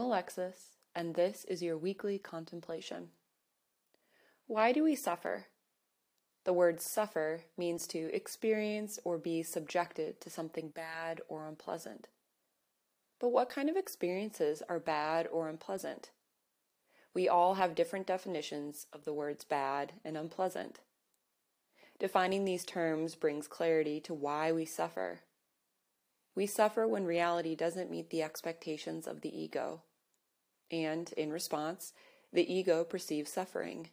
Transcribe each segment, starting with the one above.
Alexis, and this is your weekly contemplation. Why do we suffer? The word suffer means to experience or be subjected to something bad or unpleasant. But what kind of experiences are bad or unpleasant? We all have different definitions of the words bad and unpleasant. Defining these terms brings clarity to why we suffer. We suffer when reality doesn't meet the expectations of the ego. And, in response, the ego perceives suffering.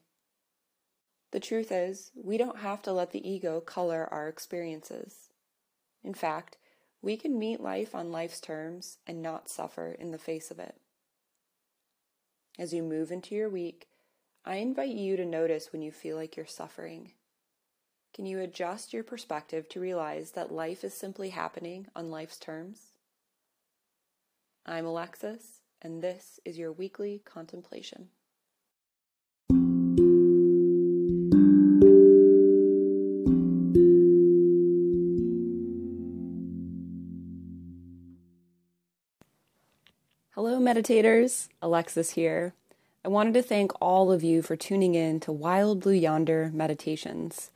The truth is, we don't have to let the ego color our experiences. In fact, we can meet life on life's terms and not suffer in the face of it. As you move into your week, I invite you to notice when you feel like you're suffering. Can you adjust your perspective to realize that life is simply happening on life's terms? I'm Alexis, and this is your weekly contemplation. Hello, meditators. Alexis here. I wanted to thank all of you for tuning in to Wild Blue Yonder Meditations.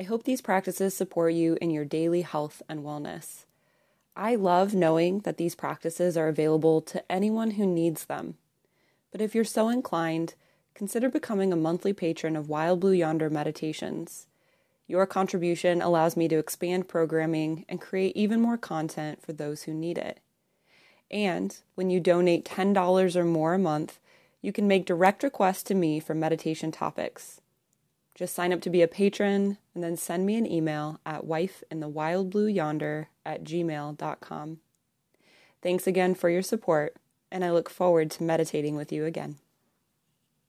I hope these practices support you in your daily health and wellness. I love knowing that these practices are available to anyone who needs them. But if you're so inclined, consider becoming a monthly patron of Wild Blue Yonder Meditations. Your contribution allows me to expand programming and create even more content for those who need it. And when you donate $10 or more a month, you can make direct requests to me for meditation topics. Just sign up to be a patron and then send me an email at wifeinthewildblueyonder at gmail.com. Thanks again for your support, and I look forward to meditating with you again.